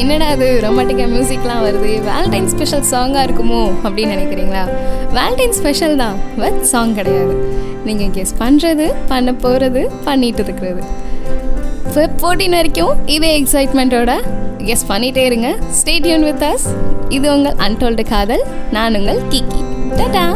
என்னடா அது ரொமாட்டிக்காக மியூசிக்லாம் வருது. வேலண்டைன் ஸ்பெஷல் சாங்காக இருக்குமோ அப்படின்னு நினைக்கிறீங்களா? வேலண்டைன் ஸ்பெஷல் தான். பட் சாங் கிடையாது. நீங்கள் கெஸ் பண்ணுறது பண்ண போகிறது பண்ணிட்டு இருக்கிறது. ஃபோர்டீன் வரைக்கும் இதே எக்ஸைட்மெண்ட்டோட கெஸ் பண்ணிகிட்டே இருங்க. ஸ்டேடியூன் வித் அஸ் இது உங்கள் அன்டோல்டு காதல். நான் உங்கள் கிக்கி டாடா